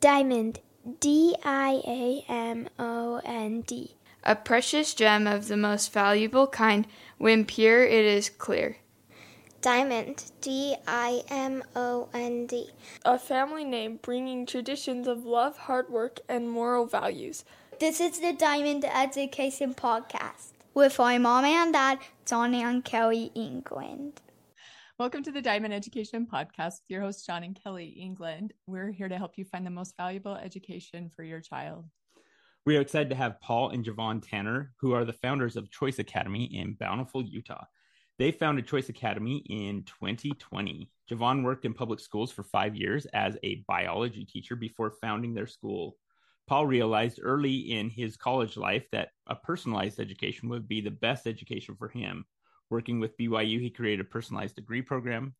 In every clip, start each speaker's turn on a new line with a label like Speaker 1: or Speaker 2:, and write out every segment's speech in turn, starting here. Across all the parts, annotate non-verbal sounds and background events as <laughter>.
Speaker 1: Diamond, D I A M O N D.
Speaker 2: A precious gem of the most valuable kind. When pure, it is clear.
Speaker 1: Diamond, D I M O N D.
Speaker 3: A family name bringing traditions of love, hard work, and moral values.
Speaker 4: This is the Diamond Education Podcast with my mom and dad, Johnny and Kelly England.
Speaker 5: Welcome to the Diamond Education Podcast with your host, John and Kelly England. We're here to help you find the most valuable education for your child.
Speaker 6: We are excited to have Paul and Jevonne Tanner, who are the founders of Choice Academy in Bountiful, Utah. They founded Choice Academy in 2020. Jevonne worked in public schools for five years as a biology teacher before founding their school. Paul realized early in his college life that a personalized education would be the best education for him. Working with BYU, he created a personalized degree program.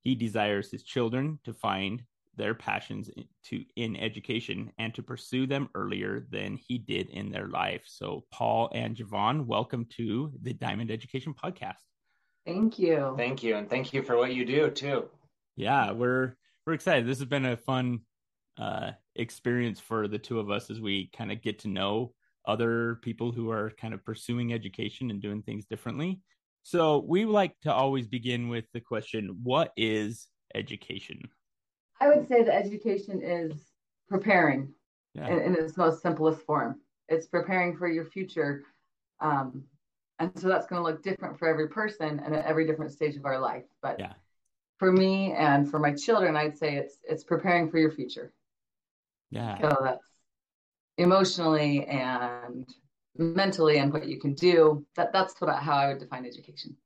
Speaker 6: He desires his children to find their passions to in education and to pursue them earlier than he did in their life. So, Paul and Jevonne, welcome to the Diamond Education Podcast.
Speaker 7: Thank you.
Speaker 8: Thank you, and thank you for what you do too.
Speaker 6: Yeah, we're we're excited. This has been a fun uh, experience for the two of us as we kind of get to know other people who are kind of pursuing education and doing things differently. So we like to always begin with the question, what is education?
Speaker 7: I would say that education is preparing yeah. in, in, its most simplest form. It's preparing for your future. Um, and so that's going to look different for every person and at every different stage of our life. But yeah. for me and for my children, I'd say it's it's preparing for your future.
Speaker 6: Yeah.
Speaker 7: So that's emotionally and mentally and what you can do. That that's what how I would define education.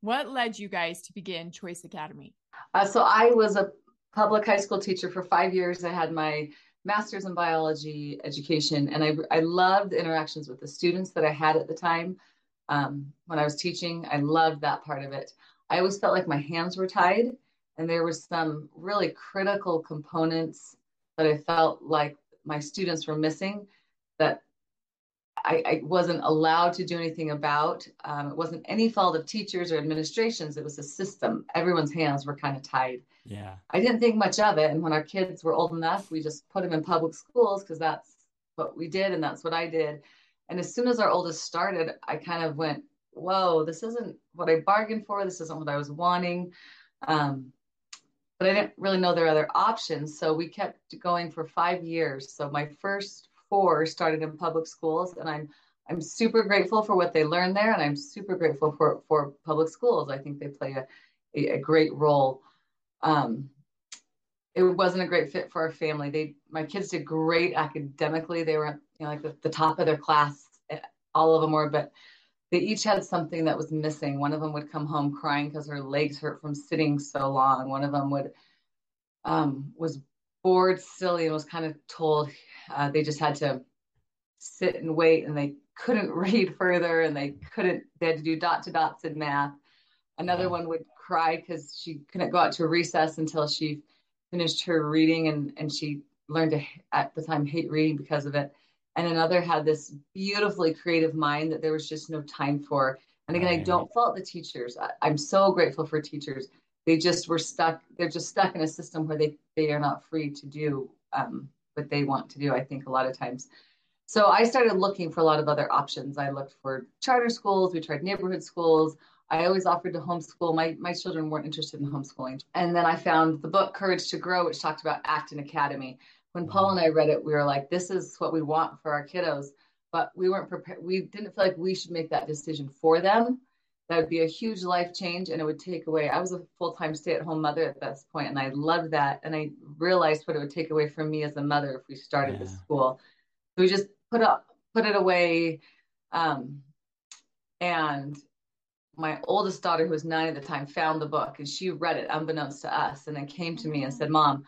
Speaker 5: What led you guys to begin Choice Academy?
Speaker 7: Uh, so I was a public high school teacher for five years. I had my master's in biology education, and I I loved the interactions with the students that I had at the time. Um, when I was teaching, I loved that part of it. I always felt like my hands were tied, and there was some really critical components that I felt like my students were missing that I, I, wasn't allowed to do anything about. Um, it wasn't any fault of teachers or administrations. It was a system. Everyone's hands were kind of tied.
Speaker 6: Yeah.
Speaker 7: I didn't think much of it. And when our kids were old enough, we just put them in public schools because that's what we did and that's what I did. And as soon as our oldest started, I kind of went, whoa, this isn't what I bargained for. This isn't what I was wanting. Um, but I didn't really know there are other options. So we kept going for five years. So my first four started in public schools, and I'm I'm super grateful for what they learned there, and I'm super grateful for for public schools. I think they play a a, a great role. Um, it wasn't a great fit for our family. They my kids did great academically. They were you know like the, the top of their class. Eh, all of them were, but they each had something that was missing. One of them would come home crying because her legs hurt from sitting so long. One of them would um, was bored, silly, and was kind of told uh, they just had to sit and wait and they couldn't <laughs> read further and they couldn't, they had to do dot to dots in math. Another one would cry because she couldn't go out to recess until she finished her reading and, and she learned to, at the time, hate reading because of it. And another had this beautifully creative mind that there was just no time for. And again. I don't fault the teachers. I, I'm so grateful for teachers. They just were stuck. They're just stuck in a system where they, they are not free to do um, what they want to do, I think, a lot of times. So I started looking for a lot of other options. I looked for charter schools, we tried neighborhood schools. I always offered to homeschool. My, my children weren't interested in homeschooling. And then I found the book Courage to Grow, which talked about Acton Academy. When Paul and I read it, we were like, this is what we want for our kiddos. But we weren't prepared. We didn't feel like we should make that decision for them. That would be a huge life change and it would take away. I was a full time stay at home mother at this point, and I loved that. And I realized what it would take away from me as a mother if we started yeah. the school. So we just put up, put it away. Um, and my oldest daughter, who was nine at the time, found the book and she read it unbeknownst to us and then came to me and said, Mom,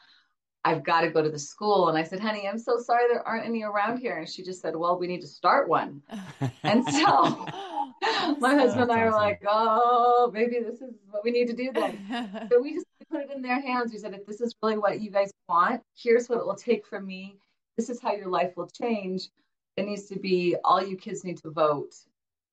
Speaker 7: I've got to go to the school. And I said, honey, I'm so sorry there aren't any around here. And she just said, well, we need to start one. <laughs> and so <laughs> <laughs> my husband and I were like, oh, maybe this is what we need to do then. <laughs> so we just put it in their hands. We said, if this is really what you guys want, here's what it will take from me. This is how your life will change. It needs to be all you kids need to vote.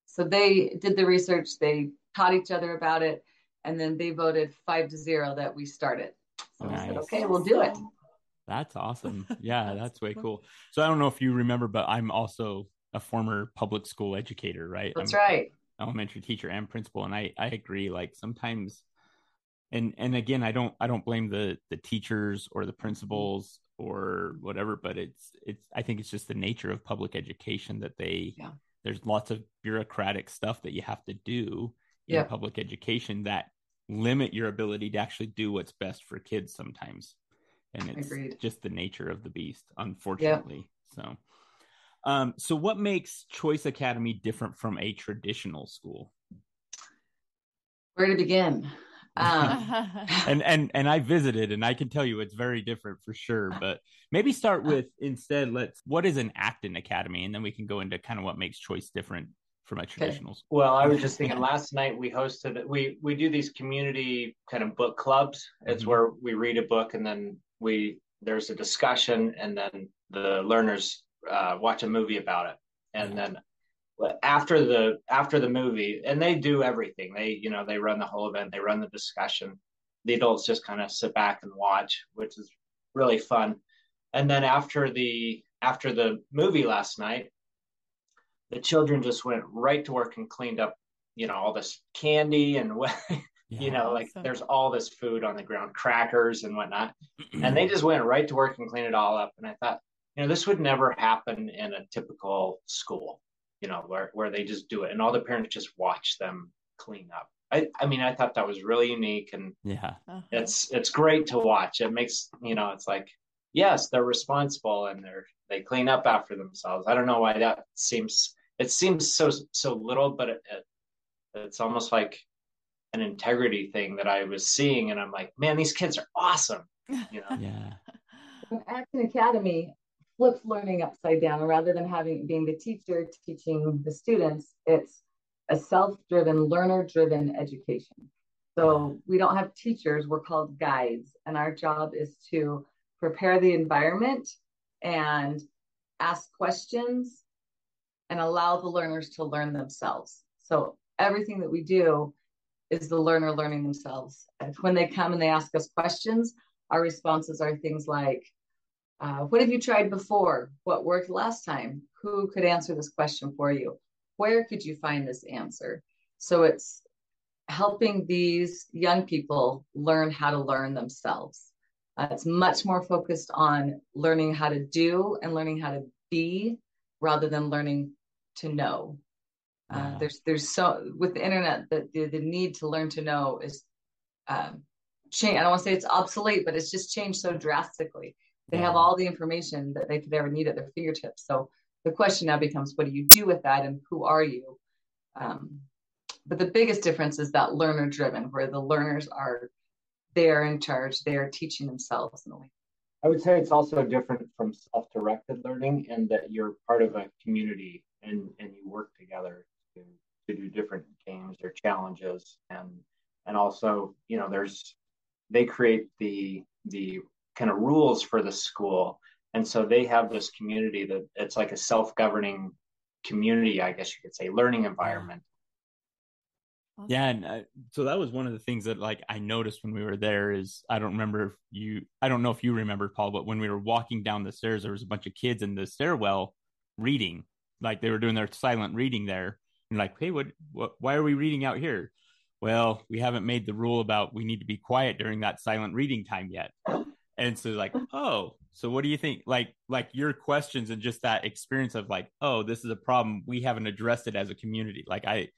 Speaker 7: So they did the research, they taught each other about it, and then they voted five to zero that we started. So nice. I said, okay, we'll do it.
Speaker 6: That's awesome. <laughs> Yeah, that's, that's way cool. cool. So I don't know if you remember, but I'm also a former public school educator, right?
Speaker 7: That's
Speaker 6: I'm
Speaker 7: right.
Speaker 6: Elementary teacher and principal, and I I agree. Like sometimes, and and again, I don't I don't blame the the teachers or the principals or whatever, but it's it's I think it's just the nature of public education that they
Speaker 7: yeah.
Speaker 6: there's lots of bureaucratic stuff that you have to do in
Speaker 7: Yeah.
Speaker 6: public education that limit your ability to actually do what's best for kids sometimes and it's
Speaker 7: Agreed.
Speaker 6: just the nature of the beast unfortunately so um so what makes choice academy different from a traditional school
Speaker 7: Where to begin? <laughs> Um, <laughs>
Speaker 6: and and and i visited and i can tell you it's very different for sure but maybe start with instead let's what is an acton academy and then we can go into kind of what makes choice different from a traditional school
Speaker 8: Well, I was just <laughs> thinking last night we hosted we we do these community kind of book clubs. It's
Speaker 6: Mhm.
Speaker 8: where we read a book and then we there's a discussion and then the learners uh, watch a movie about it. And then after the after the movie and they do everything. They you know they run the whole event, they run the discussion. The adults just kind of sit back and watch, which is really fun. And then after the after the movie last night, the children just went right to work and cleaned up, you know, all this candy and what, <laughs> you know, like
Speaker 5: Awesome.
Speaker 8: there's all this food on the ground, crackers and whatnot. And they <clears throat> just went right to work and cleaned it all up. And I thought, you know, this would never happen in a typical school, you know, where, where they just do it and all the parents just watch them clean up. I, I mean, I thought that was really unique and
Speaker 6: yeah
Speaker 5: Uh-huh.
Speaker 8: it's it's great to watch. It makes you know, it's like yes, they're responsible and they're they clean up after themselves. I don't know why that seems it seems so so little, but it, it it's almost like an integrity thing that I was seeing, and I'm like, man, these kids are awesome. <laughs> You know,
Speaker 6: yeah
Speaker 7: Acton Academy flips learning upside down. Rather than having being the teacher teaching the students, it's a self-driven, learner-driven education. So we don't have teachers; we're called guides, and our job is to prepare the environment and ask questions and allow the learners to learn themselves. So everything that we do is the learner learning themselves. When they come and they ask us questions, our responses are things like, uh, what have you tried before? What worked last time? Who could answer this question for you? Where could you find this answer? So it's helping these young people learn how to learn themselves. Uh, it's much more focused on learning how to do and learning how to be rather than learning to know. Uh, there's there's so with the internet that the, the need to learn to know is um, change. I don't want to say it's obsolete, but it's just changed so drastically. They have all the information that they could ever need at their fingertips. So the question now becomes, what do you do with that, and who are you? Um, but the biggest difference is that learner driven, where the learners are they're in charge, they are teaching themselves in a way.
Speaker 8: I would say it's also different from self-directed learning in that you're part of a community and and you work together to to do different games or challenges and and also you know there's they create the the kind of rules for the school and so they have this community that it's like a self-governing community i guess you could say learning environment
Speaker 6: Yeah, and uh, so that was one of the things that like I noticed when we were there is I don't remember if you I don't know if you remember Paul, but when we were walking down the stairs, there was a bunch of kids in the stairwell reading, like they were doing their silent reading there. And like, hey, what, what why are we reading out here? Well, we haven't made the rule about we need to be quiet during that silent reading time yet. And so like, <laughs> oh, so what do you think? Like like your questions and just that experience of like, oh, this is a problem. We haven't addressed it as a community. Like I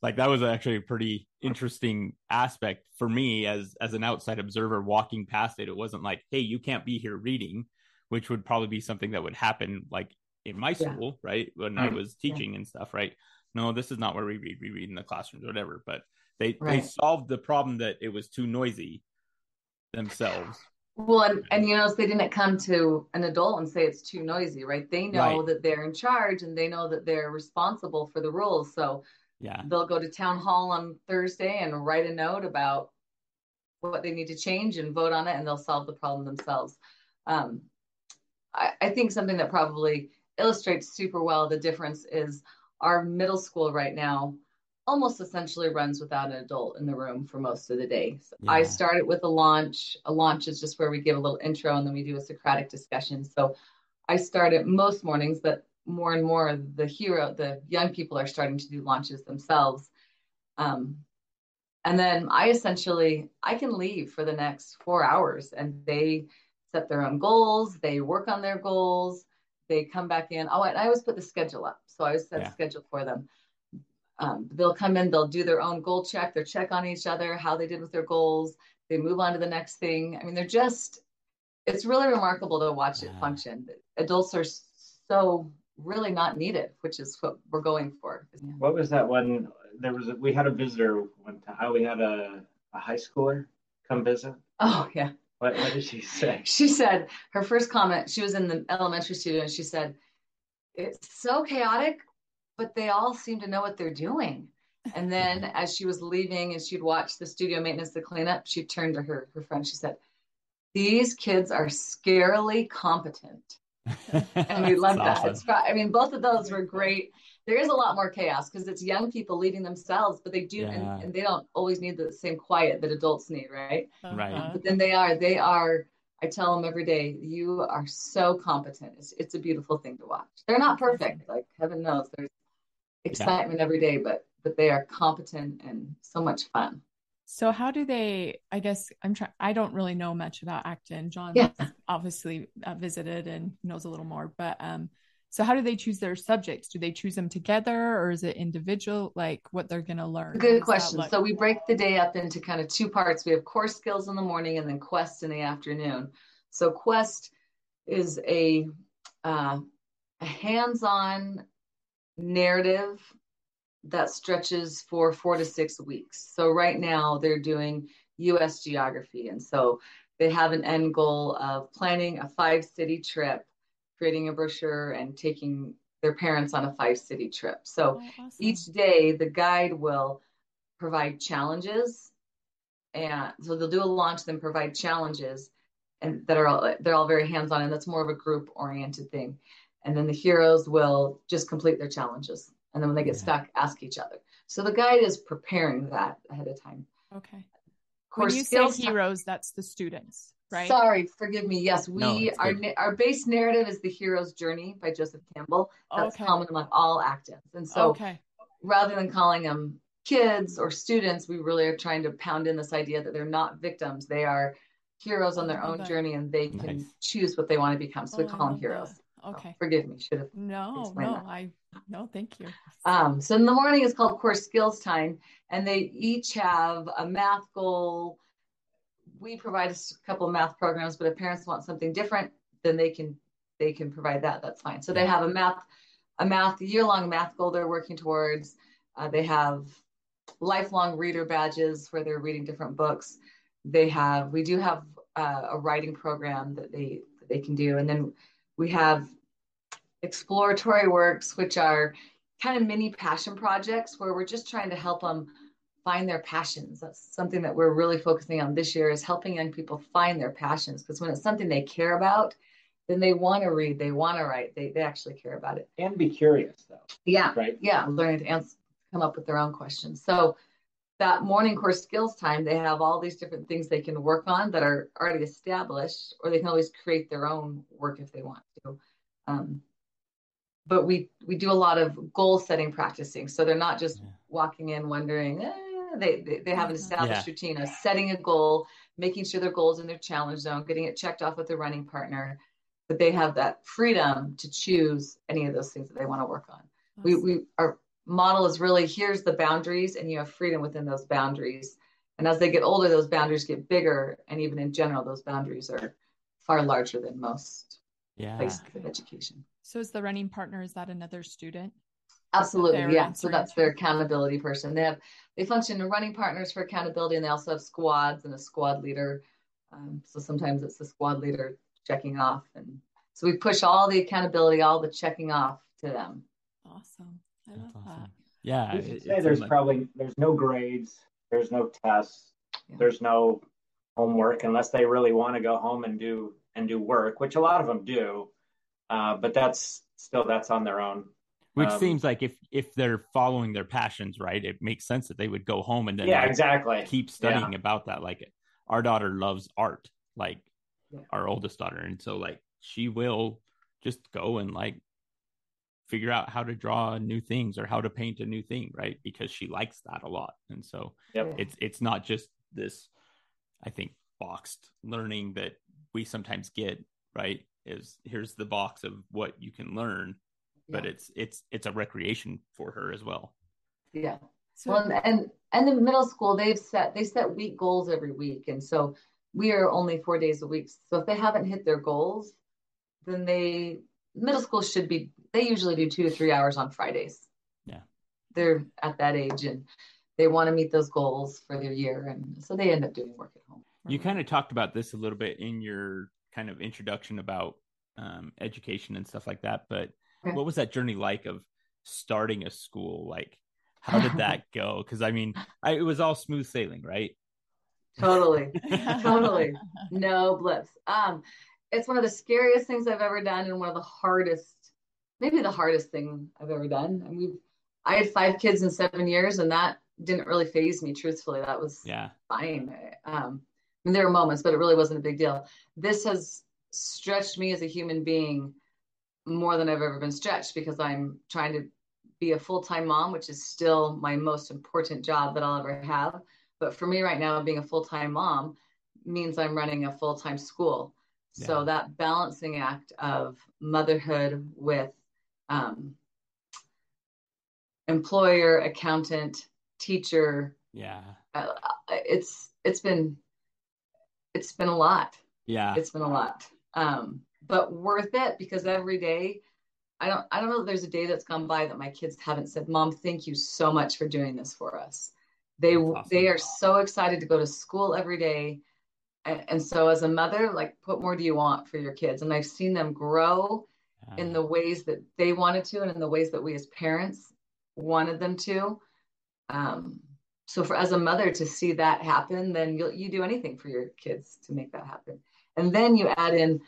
Speaker 6: like that was actually a pretty interesting aspect for me as as an outside observer walking past it. It wasn't like hey you can't be here reading which would probably be something that would happen like in my
Speaker 7: Yeah.
Speaker 6: school right when i mm-hmm. was teaching and stuff right? No this is not where we read. We read in the classrooms or whatever. But they they solved the problem that it was too noisy themselves
Speaker 7: Well, and, and you notice they didn't come to an adult and say it's too noisy, right? They know
Speaker 6: Right.
Speaker 7: that they're in charge and they know that they're responsible for the rules. So
Speaker 6: yeah
Speaker 7: they'll go to town hall on Thursday and write a note about what they need to change and vote on it, and they'll solve the problem themselves. Um, I, I think something that probably illustrates super well the difference is our middle school right now. Almost essentially runs without an adult in the room for most of the day. So
Speaker 6: Yeah.
Speaker 7: I started with a launch. A launch is just where we give a little intro and then we do a Socratic discussion. So I started most mornings, but more and more the hero, the young people are starting to do launches themselves. Um, and then I essentially I can leave for the next four hours and they set their own goals, they work on their goals, they come back in. Oh, and I always put the schedule up. So I always set
Speaker 6: Yeah.
Speaker 7: a schedule for them. Um, they'll come in, they'll do their own goal check, they'll check on each other, how they did with their goals, they move on to the next thing. I mean, they're just it's really remarkable to watch it function. Adults are so really not needed, which is what we're going for.
Speaker 8: What was that one? There was a, we had a visitor one time. We had a, a high schooler come visit.
Speaker 7: Oh yeah.
Speaker 8: What, what did she say? <laughs>
Speaker 7: She said her first comment, she was in the elementary studio and she said, It's so chaotic, but they all seem to know what they're doing. And then as she was leaving and she'd watch the studio maintenance, the cleanup, she turned to her, her friend. She said, These kids are scarily competent. <laughs> And we love that.
Speaker 6: Awesome.
Speaker 7: It's, I mean, both of those were great. There is a lot more chaos because it's young people leading themselves, but they do,
Speaker 6: Yeah.
Speaker 7: and, and they don't always need the same quiet that adults need, right?
Speaker 6: Right.
Speaker 5: Uh-huh.
Speaker 7: but then they are they are i tell them every day you are so competent it's, it's a beautiful thing to watch they're not perfect like heaven knows there's excitement every day but but they are competent and so much fun
Speaker 5: So how do they? I guess I'm trying. I don't really know much about Acton. John
Speaker 7: Yeah.
Speaker 5: obviously uh, visited and knows a little more. But um, so how do they choose their subjects? Do they choose them together, or is it individual? Like what they're going to learn?
Speaker 7: Good question
Speaker 5: look-
Speaker 7: so we break the day up into kind of two parts we have core skills in the morning and then quest in the afternoon so quest is a uh, a hands-on narrative that stretches for four to six weeks. So right now they're doing US geography. And so they have an end goal of planning a five city trip, creating a brochure and taking their parents on a five city trip. So
Speaker 5: Oh, awesome.
Speaker 7: each day the guide will provide challenges and so they'll do a launch then provide challenges and that are all they're all very hands-on and that's more of a group oriented thing and then the heroes will just complete their challenges and then when they get
Speaker 6: Yeah.
Speaker 7: stuck ask each other so the guide is preparing that ahead of time
Speaker 5: okay.
Speaker 7: Core
Speaker 5: when you say heroes, that's the students, right?
Speaker 7: sorry forgive me yes we
Speaker 6: No,
Speaker 7: our our base narrative is the hero's journey by joseph campbell that's
Speaker 5: okay.
Speaker 7: common among all Actons and so
Speaker 5: okay.
Speaker 7: rather than calling them kids or students, we really are trying to pound in this idea that they're not victims. They are heroes on their
Speaker 5: Oh,
Speaker 7: own
Speaker 5: that-
Speaker 7: journey and they can
Speaker 6: Nice.
Speaker 7: choose what they want to become. So we
Speaker 5: Oh, I
Speaker 7: call them
Speaker 5: love
Speaker 7: heroes. So
Speaker 5: Okay.
Speaker 7: forgive me, should have.
Speaker 5: No, no,
Speaker 7: that.
Speaker 5: I no, thank you.
Speaker 7: Um, so in the morning is called core skills time, and they each have a math goal. We provide a couple of math programs, but if parents want something different, then they can they can provide that. That's fine. So they have a math a math year long math goal they're working towards. Uh, they have lifelong reader badges where they're reading different books. They have we do have uh, a writing program that they that they can do, and then we have exploratory works, which are kind of mini passion projects where we're just trying to help them find their passions. That's something that we're really focusing on this year is helping young people find their passions because when it's something they care about, then they want to read, they want to write, they, they actually care about it.
Speaker 8: And be curious though,
Speaker 7: Yeah.
Speaker 8: right?
Speaker 7: Yeah. Learning to answer, come up with their own questions. So that morning core skills time, they have all these different things they can work on that are already established, or they can always create their own work if they want to. Um, but we we do a lot of goal setting practicing, so they're not just
Speaker 6: Yeah.
Speaker 7: walking in wondering. Eh, they, they they have an established routine of setting a goal, making sure their goals in their challenge zone, getting it checked off with their running partner. But they have that freedom to choose any of those things that they want to work on we, we our model is really here's the boundaries and you have freedom within those boundaries. And as they get older those boundaries get bigger and even in general those boundaries are far larger than most
Speaker 6: Yeah.
Speaker 7: places of education.
Speaker 5: So is the running partner is that another student?
Speaker 7: absolutely
Speaker 5: They're
Speaker 7: yeah. So that's their accountability person. They have they function as running partners for accountability and they also have squads and a squad leader. Um, so sometimes it's the squad leader checking off and so we push all the accountability all the checking off to them.
Speaker 5: Awesome. I
Speaker 6: That's
Speaker 5: love
Speaker 6: awesome. Yeah. It-
Speaker 8: say there's
Speaker 6: like-
Speaker 8: probably there's no grades, there's no tests,
Speaker 7: Yeah.
Speaker 8: there's no homework unless they really want to go home and do and do work, which a lot of them do. Uh, but that's still that's on their own.
Speaker 6: Which
Speaker 8: Um,
Speaker 6: seems like if if they're following their passions, right, it makes sense that they would go home and then
Speaker 8: yeah,
Speaker 6: like,
Speaker 8: exactly.
Speaker 6: keep studying about that. Like our daughter loves art, like
Speaker 7: Yeah.
Speaker 6: our oldest daughter, and so like she will just go and like figure out how to draw new things or how to paint a new thing, right? Because she likes that a lot, and so
Speaker 8: Yep.
Speaker 6: it's it's not just this, I think, boxed learning that we sometimes get, right? Is here's the box of what you can learn, but it's it's it's a recreation for her as well.
Speaker 7: yeah.
Speaker 5: So,
Speaker 7: Well, and, and and the middle school, they've set they set week goals every week, and so we are only four days a week. So if they haven't hit their goals, then they middle school should be. They usually do two to three hours on Fridays.
Speaker 6: Yeah.
Speaker 7: they're at that age, and they want to meet those goals for their year, and so they end up doing work at home.
Speaker 6: You kind of talked about this a little bit in your kind of introduction about um, education and stuff like that. But
Speaker 7: Okay.
Speaker 6: what was that journey like of starting a school? Like, how did that <laughs> go? Because I mean, I, it was all smooth sailing, right?
Speaker 7: Totally, <laughs> totally, no blips. Um, it's one of the scariest things I've ever done, and one of the hardest, maybe the hardest thing I've ever done. And we've, I had five kids in seven years, and that didn't really phase me. Truthfully, that was
Speaker 6: Yeah.
Speaker 7: fine. Um, I mean, there were moments, but it really wasn't a big deal. This has stretched me as a human being more than I've ever been stretched because I'm trying to be a full time mom, which is still my most important job that I'll ever have. But for me right now, being a full time mom means I'm running a full time school. So
Speaker 6: Yeah.
Speaker 7: that balancing act of motherhood with um, employer, accountant, teacher,
Speaker 6: Yeah.
Speaker 7: uh, it's it's been it's been a lot.
Speaker 6: Yeah.
Speaker 7: It's been a lot, um, but worth it because every day, I don't I don't know that there's a day that's gone by that my kids haven't said, "Mom, thank you so much for doing this for us." They
Speaker 6: awesome.
Speaker 7: they are so excited to go to school every day, and, and so as a mother, like, what more do you want for your kids? And I've seen them grow in the ways that they wanted to, and in the ways that we as parents wanted them to. Um, so for as a mother to see that happen, then you you do anything for your kids to make that happen. And then you add in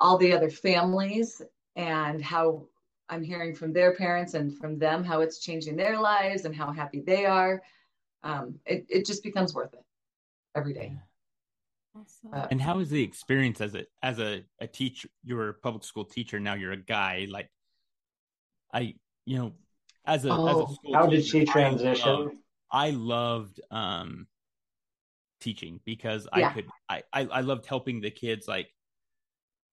Speaker 7: all the other families and how I'm hearing from their parents and from them how it's changing their lives and how happy they are. Um, it it just becomes worth it every day.
Speaker 5: Awesome.
Speaker 6: And how is the experience as a as a, a teacher? You're a public school teacher now. You're a guy. Like, I you know, as a as
Speaker 7: Oh,
Speaker 6: a school
Speaker 8: How did
Speaker 6: teacher,
Speaker 8: she
Speaker 6: I
Speaker 8: transition?
Speaker 6: loved- I loved um teaching because I could I, I I loved helping the kids like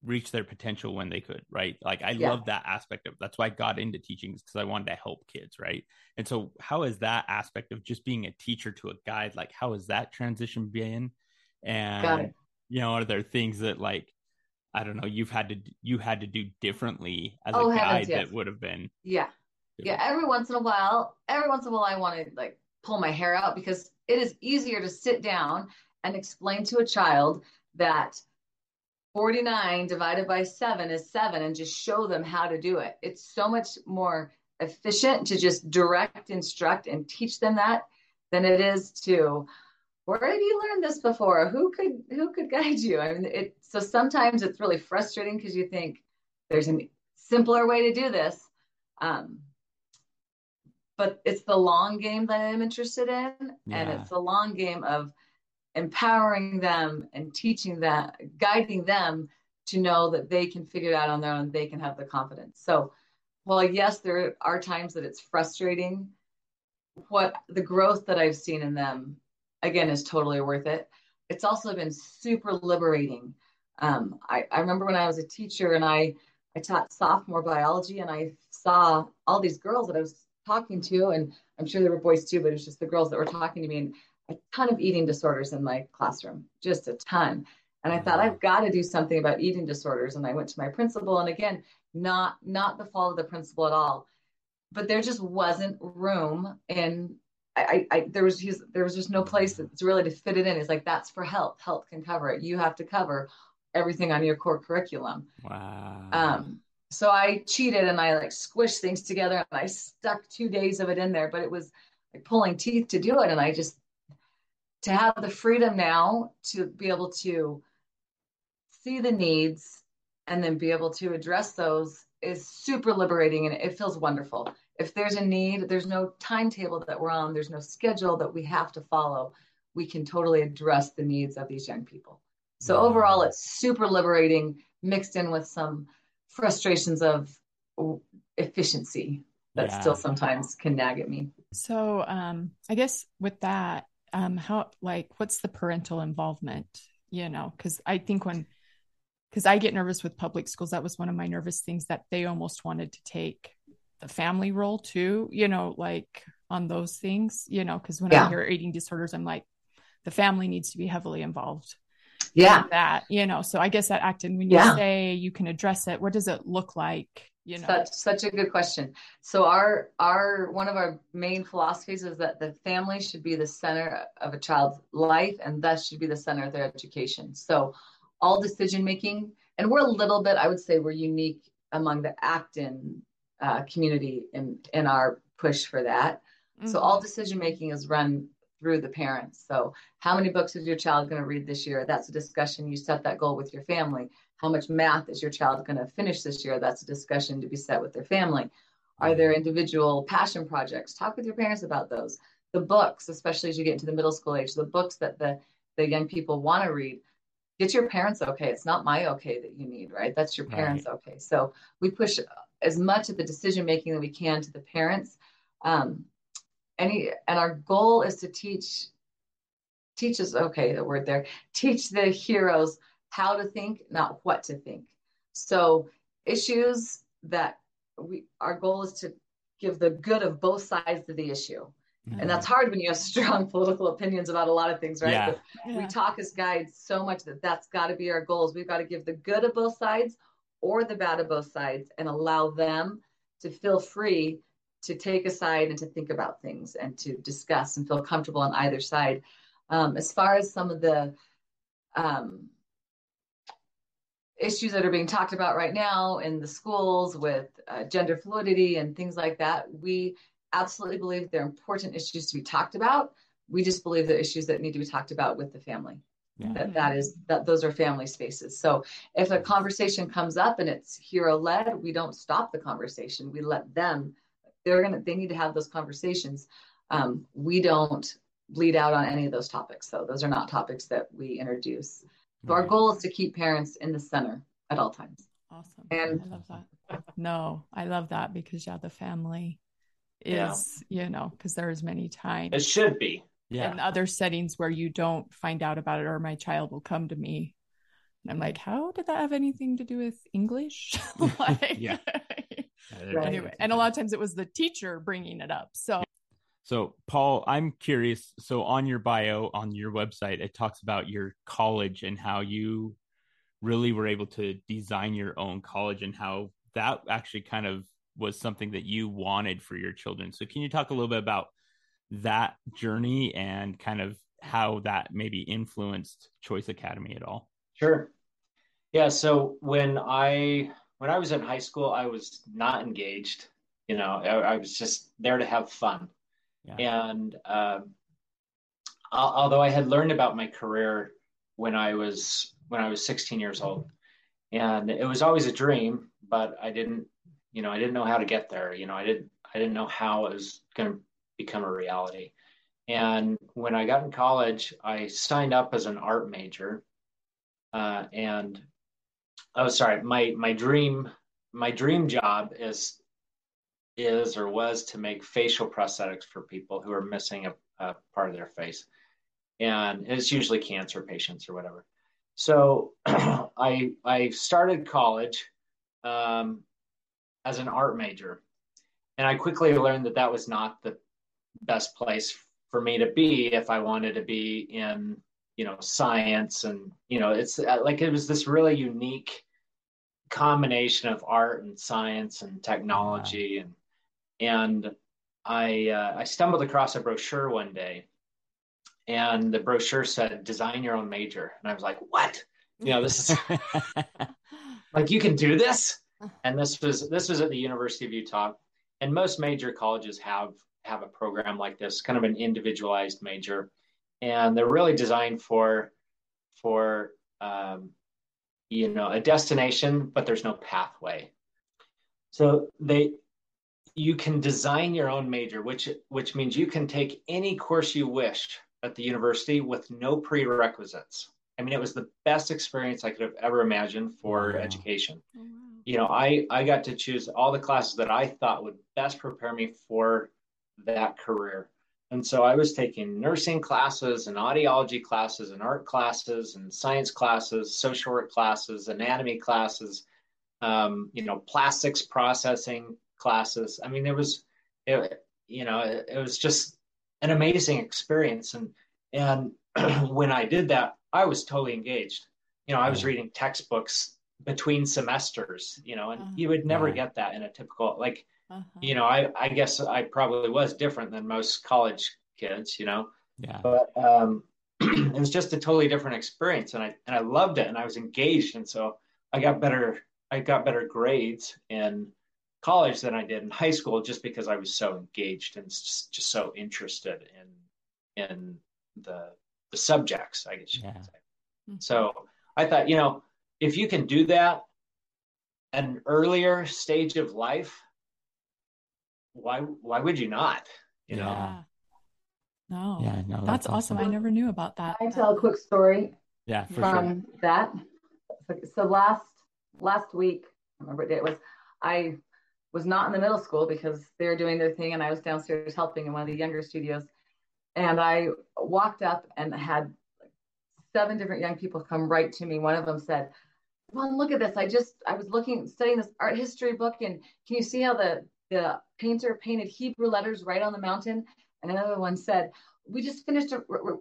Speaker 6: reach their potential when they could, right? Like I
Speaker 7: Yeah.
Speaker 6: love that aspect of that's why I got into teaching because I wanted to help kids, right? And so how is that aspect of just being a teacher to a guide, like how has that transition been? And you know, are there things that like I don't know, you've had to you had to do differently as
Speaker 7: Oh,
Speaker 6: a guide
Speaker 7: yes.
Speaker 6: that would have been
Speaker 7: Yeah. Yeah, every once in a while, every once in a while, I want to like pull my hair out because it is easier to sit down and explain to a child that 49 divided by 7 is 7 and just show them how to do it. It's so much more efficient to just direct, instruct, and teach them that than it is to where have you learned this before? Who could who could guide you? I mean, it so sometimes it's really frustrating because you think there's a simpler way to do this. Um, but it's the long game that I'm interested in, and it's the long game of empowering them and teaching them, guiding them to know that they can figure it out on their own. They can have the confidence. So, while yes, there are times that it's frustrating, what the growth that I've seen in them, again, is totally worth it. It's also been super liberating. Um, I, I remember when I was a teacher and I I taught sophomore biology and I saw all these girls that I was talking to, and I'm sure there were boys too, but it was just the girls that were talking to me, and a ton of eating disorders in my classroom, just a ton. And I thought I've got to do something about eating disorders. And I went to my principal, and again, not not the fault of the principal at all, but there just wasn't room in. I, I, there was he's, there was just no place that's really to fit it in. It's like that's for health. Health can cover it. You have to cover everything on your core curriculum.
Speaker 6: wow.
Speaker 7: Um, so I cheated and I like squished things together and I stuck two days of it in there, but it was like pulling teeth to do it. And I just, to have the freedom now to be able to see the needs and then be able to address those is super liberating and it feels wonderful. If there's a need, there's no timetable that we're on, there's no schedule that we have to follow. We can totally address the needs of these young people. So overall, it's super liberating, mixed in with some frustrations of efficiency that yeah. still sometimes can nag at me.
Speaker 5: So, um, I guess with that, um, how like what's the parental involvement? You know, because I think when because I get nervous with public schools, that was one of my nervous things that they almost wanted to take the family role too. You know, like on those things. You know, because when yeah. I hear eating disorders, I'm like, the family needs to be heavily involved
Speaker 7: yeah
Speaker 5: that you know so i guess that acting when you yeah. say you can address it what does it look like you know
Speaker 7: such such a good question so our our one of our main philosophies is that the family should be the center of a child's life and thus should be the center of their education so all decision making and we're a little bit i would say we're unique among the acton uh, community in in our push for that mm-hmm. so all decision making is run through the parents. So, how many books is your child going to read this year? That's a discussion. You set that goal with your family. How much math is your child going to finish this year? That's a discussion to be set with their family. Are there individual passion projects? Talk with your parents about those. The books, especially as you get into the middle school age, the books that the, the young people want to read, get your parents okay. It's not my okay that you need, right? That's your parents right. okay. So we push as much of the decision making that we can to the parents. Um, any and our goal is to teach teach us okay the word there teach the heroes how to think not what to think so issues that we our goal is to give the good of both sides of the issue mm-hmm. and that's hard when you have <laughs> strong political opinions about a lot of things right yeah. Yeah. we talk as guides so much that that's got to be our goals we've got to give the good of both sides or the bad of both sides and allow them to feel free to take a side and to think about things and to discuss and feel comfortable on either side. Um, as far as some of the um, issues that are being talked about right now in the schools with uh, gender fluidity and things like that, we absolutely believe they're important issues to be talked about. We just believe they're issues that need to be talked about with the family. Yeah. That that is that those are family spaces. So if a conversation comes up and it's hero led, we don't stop the conversation. We let them they're gonna they need to have those conversations. Um, we don't bleed out on any of those topics, so those are not topics that we introduce. So our goal is to keep parents in the center at all times.
Speaker 5: Awesome. And I love that. No, I love that because yeah, the family is, yeah. you know, because there's many times
Speaker 8: it should be.
Speaker 5: Yeah. In other settings where you don't find out about it or my child will come to me and I'm like, how did that have anything to do with English? <laughs> <laughs> like,
Speaker 6: yeah.
Speaker 5: right. Anyway, and a lot of times it was the teacher bringing it up. So,
Speaker 6: so Paul, I'm curious. So on your bio on your website, it talks about your college and how you really were able to design your own college and how that actually kind of was something that you wanted for your children. So can you talk a little bit about that journey and kind of how that maybe influenced Choice Academy at all?
Speaker 8: Sure. Yeah. So when I when I was in high school, I was not engaged. You know, I, I was just there to have fun. Yeah. And uh, although I had learned about my career when I was when I was 16 years old, and it was always a dream, but I didn't, you know, I didn't know how to get there. You know, I didn't I didn't know how it was going to become a reality. And when I got in college, I signed up as an art major, uh, and oh sorry my my dream my dream job is is or was to make facial prosthetics for people who are missing a, a part of their face. And it's usually cancer patients or whatever. So <clears throat> i i started college um, as an art major. And i quickly learned that that was not the best place for me to be if i wanted to be in you know science and you know it's uh, like it was this really unique combination of art and science and technology wow. and and I uh, I stumbled across a brochure one day and the brochure said design your own major. And I was like what? You know this is <laughs> like you can do this? And this was this was at the University of Utah. And most major colleges have have a program like this kind of an individualized major and they're really designed for for um, you know a destination, but there's no pathway. So they you can design your own major, which which means you can take any course you wish at the university with no prerequisites. I mean, it was the best experience I could have ever imagined for wow. education. Oh, wow. You know, I I got to choose all the classes that I thought would best prepare me for that career. And so I was taking nursing classes and audiology classes and art classes and science classes, social work classes, anatomy classes, um, you know, plastics processing classes. I mean, there was, it, you know, it, it was just an amazing experience. And and <clears throat> when I did that, I was totally engaged. You know, I was reading textbooks between semesters. You know, and uh-huh. you would never get that in a typical like. Uh-huh. You know, I I guess I probably was different than most college kids. You know,
Speaker 6: yeah.
Speaker 8: But um, <clears throat> it was just a totally different experience, and I and I loved it, and I was engaged, and so I got better. I got better grades in college than I did in high school just because I was so engaged and just, just so interested in in the the subjects, I guess you yeah. could say. Mm-hmm. So I thought, you know, if you can do that at an earlier stage of life, why why would you not? You yeah. know.
Speaker 5: No. Yeah, no. That's, that's awesome. awesome. I never knew about that.
Speaker 7: I tell a quick story.
Speaker 6: Yeah,
Speaker 7: from
Speaker 6: sure.
Speaker 7: that. So last last week, I remember what day it was. I was not in the middle school because they were doing their thing and I was downstairs helping in one of the younger studios. And I walked up and had seven different young people come right to me. One of them said, well, look at this. I just, I was looking, studying this art history book and can you see how the, the painter painted Hebrew letters right on the mountain? And another one said, we just finished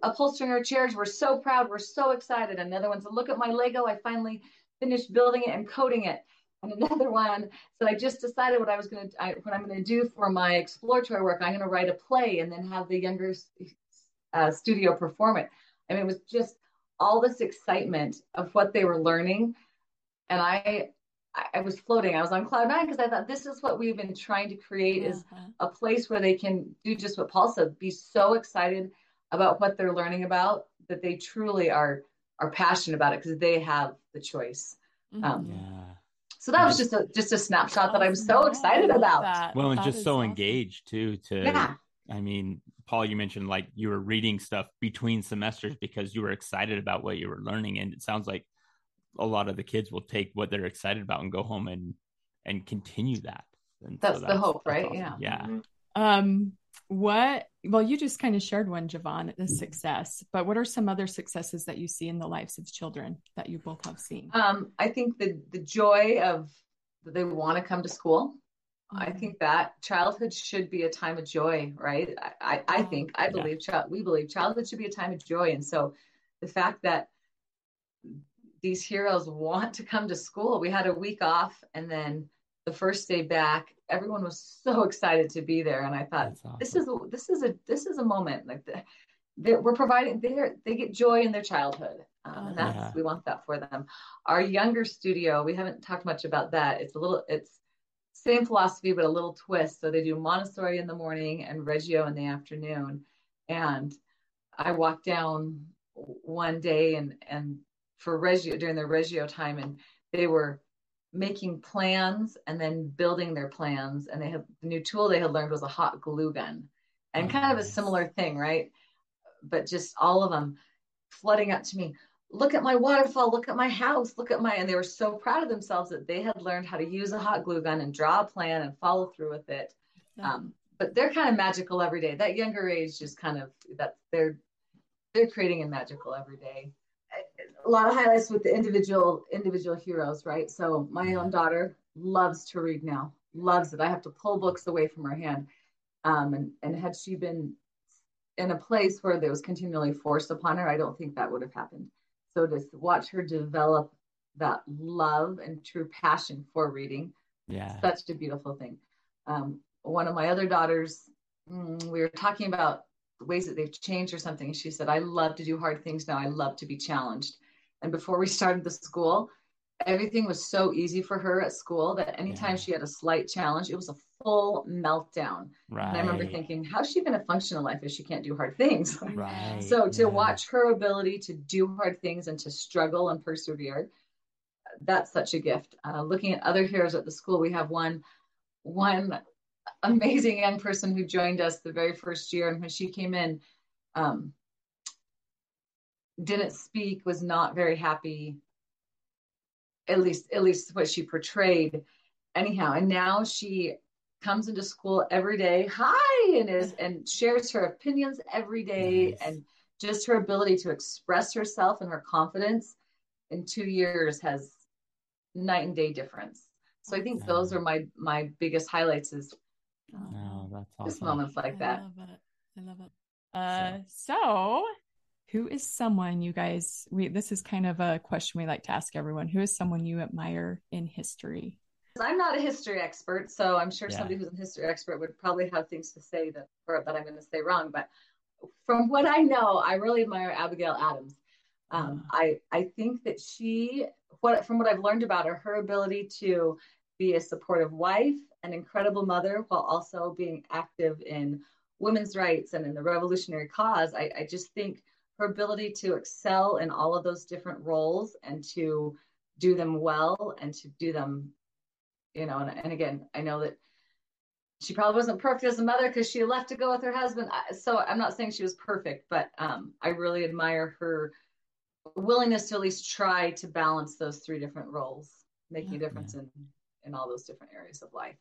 Speaker 7: upholstering our chairs. We're so proud. We're so excited. Another one said, look at my Lego. I finally finished building it and coating it and another <laughs> one said, i just decided what i was going to what i'm going to do for my exploratory work i'm going to write a play and then have the younger uh, studio perform it I mean, it was just all this excitement of what they were learning and i i was floating i was on cloud nine because i thought this is what we've been trying to create is uh-huh. a place where they can do just what paul said be so excited about what they're learning about that they truly are are passionate about it because they have the choice mm-hmm. um,
Speaker 6: yeah
Speaker 7: so that was just a just a snapshot that I'm so excited about.
Speaker 6: That. Well, and that just so awesome. engaged too. To yeah. I mean, Paul, you mentioned like you were reading stuff between semesters because you were excited about what you were learning, and it sounds like a lot of the kids will take what they're excited about and go home and and continue that.
Speaker 7: And that's, so that's, the hope, right? Awesome.
Speaker 6: Yeah. Yeah.
Speaker 5: Mm-hmm. Um, what well you just kind of shared one jevonne the success but what are some other successes that you see in the lives of children that you both have seen
Speaker 7: um, i think the the joy of that they want to come to school mm-hmm. i think that childhood should be a time of joy right i i, I think i believe yeah. child we believe childhood should be a time of joy and so the fact that these heroes want to come to school. We had a week off and then the first day back everyone was <laughs> so excited to be there and i thought awesome. this is this is a this is a moment like the, we're providing they they get joy in their childhood um, and that's yeah. we want that for them. Our younger studio we haven't talked much about that. It's a little it's same philosophy but a little twist. So they do montessori in the morning and reggio in the afternoon. And i walked down one day and and for reggio during the reggio time and they were making plans and then building their plans. And they had the new tool they had learned was a hot glue gun and oh, kind of a similar thing, right? But just all of them flooding up to me. Look at my waterfall. Look at my house. Look at my, and they were so proud of themselves that they had learned how to use a hot glue gun and draw a plan and follow through with it. Yeah. Um, but they're kind of magical every day. That younger age just kind of that they're they're creating a magical every day a lot of highlights with the individual individual heroes, right? So my own daughter loves to read now, loves it. I have to pull books away from her hand. Um, and, and had she been in a place where there was continually forced upon her, I don't think that would have happened. So to watch her develop that love and true passion for reading,
Speaker 6: yeah,
Speaker 7: such a beautiful thing. Um, one of my other daughters, mm, we were talking about ways that they've changed or something. She said, I love to do hard things now. I love to be challenged. And before we started the school, everything was so easy for her at school that anytime yeah. she had a slight challenge, it was a full meltdown.
Speaker 6: Right.
Speaker 7: And I remember thinking, how's she going to function in life if she can't do hard things? <laughs>
Speaker 6: Right.
Speaker 7: so to yeah. watch her ability to do hard things and to struggle and persevere, that's such a gift. Uh, looking at other heroes at the school, we have one one amazing young person who joined us the very first year, and when she came in, um, didn't speak, was not very happy. At least, at least what she portrayed, anyhow. And now she comes into school every day, hi, and is and shares her opinions every day,
Speaker 6: Nice.
Speaker 7: and just her ability to express herself and her confidence in two years has night and day difference. So I think those are my my biggest highlights is
Speaker 6: Oh, that's
Speaker 7: just moments like
Speaker 5: I
Speaker 7: that.
Speaker 5: love it. I love it. Uh, so who is someone you guys we this is kind of a question we like to ask everyone. Who is someone you admire in history?
Speaker 7: I'm not a history expert, so I'm sure
Speaker 6: Yeah.
Speaker 7: somebody who's a history expert would probably have things to say that or that I'm going to say wrong. But from what I know, I really admire Abigail Adams. Um, I I think that she what from what I've learned about her, her ability to be a supportive wife, an incredible mother, while also being active in women's rights and in the revolutionary cause. I, I just think her ability to excel in all of those different roles and to do them well and to do them you know, and, and again, I know that she probably wasn't perfect as a mother because she left to go with her husband. I- So I'm not saying she was perfect, but um, I really admire her willingness to at least try to balance those three different roles, making a difference in in all those different areas of life.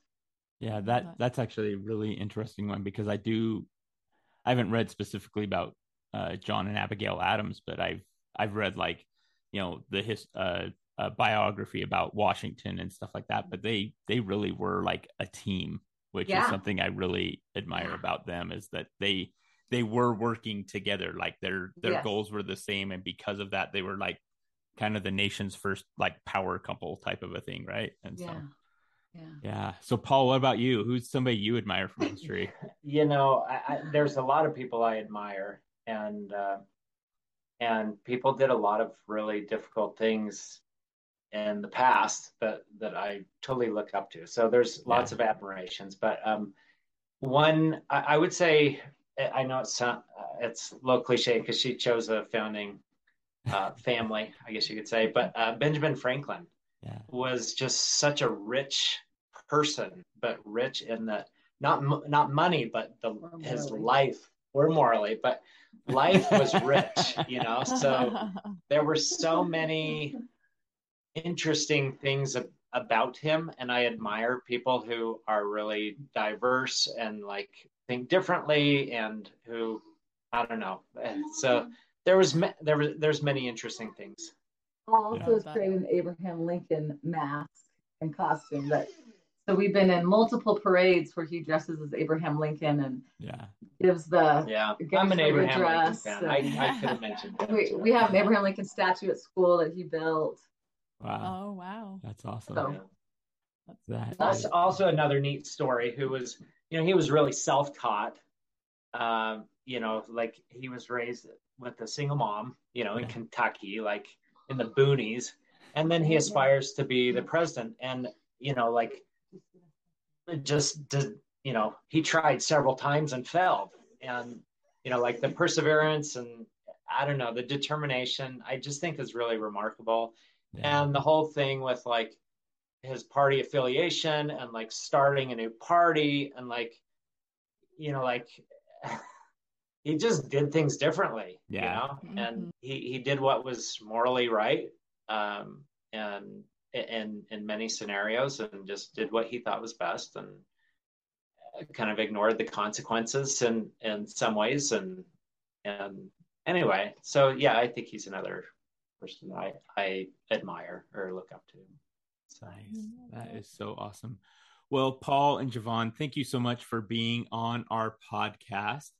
Speaker 6: Yeah, that that's actually a really interesting one because I do I haven't read specifically about uh, John and Abigail Adams, but I've I've read like you know the his uh, uh, biography about Washington and stuff like that. But they they really were like a team, which
Speaker 7: Yeah.
Speaker 6: is something I really admire about them is that they they were working together, like their their
Speaker 7: Yes.
Speaker 6: goals were the same, and because of that, they were like kind of the nation's first like power couple type of a thing, right? And so.
Speaker 7: Yeah. Yeah.
Speaker 6: Yeah. So, Paul, what about you? Who's somebody you admire from history? <laughs>
Speaker 8: you know, I, I, there's a lot of people I admire, and uh, and people did a lot of really difficult things in the past that that I totally look up to. So there's lots of admirations, but um, one I, I would say I know it's uh, it's a little cliche because she chose a founding uh, <laughs> family, I guess you could say, but uh, Benjamin Franklin
Speaker 6: Yeah.
Speaker 8: was just such a rich person, but rich in the not not money, but the his life or morally, but life was rich, you know. So <laughs> there were so many interesting things ab- about him, and I admire people who are really diverse and like think differently, and who I don't know. And So there was ma- there was there's many interesting things.
Speaker 7: Also
Speaker 8: Yeah.
Speaker 7: has created an Abraham Lincoln mask and costume that so we've been in multiple parades where he dresses as Abraham Lincoln and
Speaker 6: Yeah.
Speaker 7: gives the
Speaker 8: Yeah,
Speaker 7: gives
Speaker 8: I'm an
Speaker 7: the
Speaker 8: Abraham Lincoln fan. I, I could have mentioned that. <laughs>
Speaker 7: we, we have an Abraham Lincoln statue at school that he built.
Speaker 6: Wow.
Speaker 5: Oh wow.
Speaker 6: That's awesome.
Speaker 7: So
Speaker 6: That
Speaker 8: That's
Speaker 6: is-
Speaker 8: also another neat story. Who was, you know, he was really self-taught. Um, you know, like he was raised with a single mom, you know, in Kentucky, like in the boonies, and then he aspires to be the president. And you know, like, it just did, you know, he tried several times and failed. And you know, like the perseverance and I don't know the determination. I just think is really remarkable. And the whole thing with like his party affiliation and like starting a new party and like you know like <laughs> he just did things differently
Speaker 6: Yeah.
Speaker 8: you know and he he did what was morally right um and in in many scenarios and just did what he thought was best and uh, kind of ignored the consequences in in some ways and and anyway so yeah i think he's another person i i admire or look up to
Speaker 6: Nice. Mm-hmm. That is so awesome. Well, Paul and Jevonne, thank you so much for being on our podcast.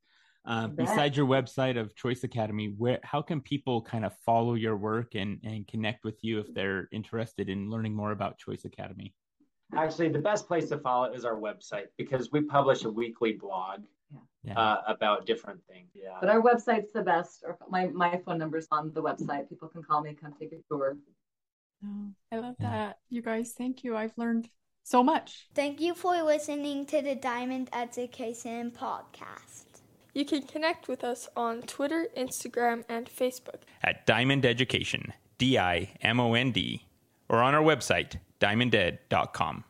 Speaker 6: Um, besides your website of Choice Academy, where how can people kind of follow your work and and connect with you if they're interested in learning more about Choice Academy?
Speaker 8: Actually, the best place to follow is our website because we publish a weekly blog
Speaker 6: Yeah.
Speaker 8: uh, about different things. Yeah.
Speaker 7: But our website's the best. Or my my phone number's on the website. People can call me, come take a tour.
Speaker 5: Oh, I love that. You guys, thank you. I've learned so much.
Speaker 4: Thank you for listening to the Dimond Education Podcast.
Speaker 3: You can connect with us on Twitter, Instagram, and Facebook.
Speaker 6: At Dimond Education, D I M O N D. or on our website, dimonded.com.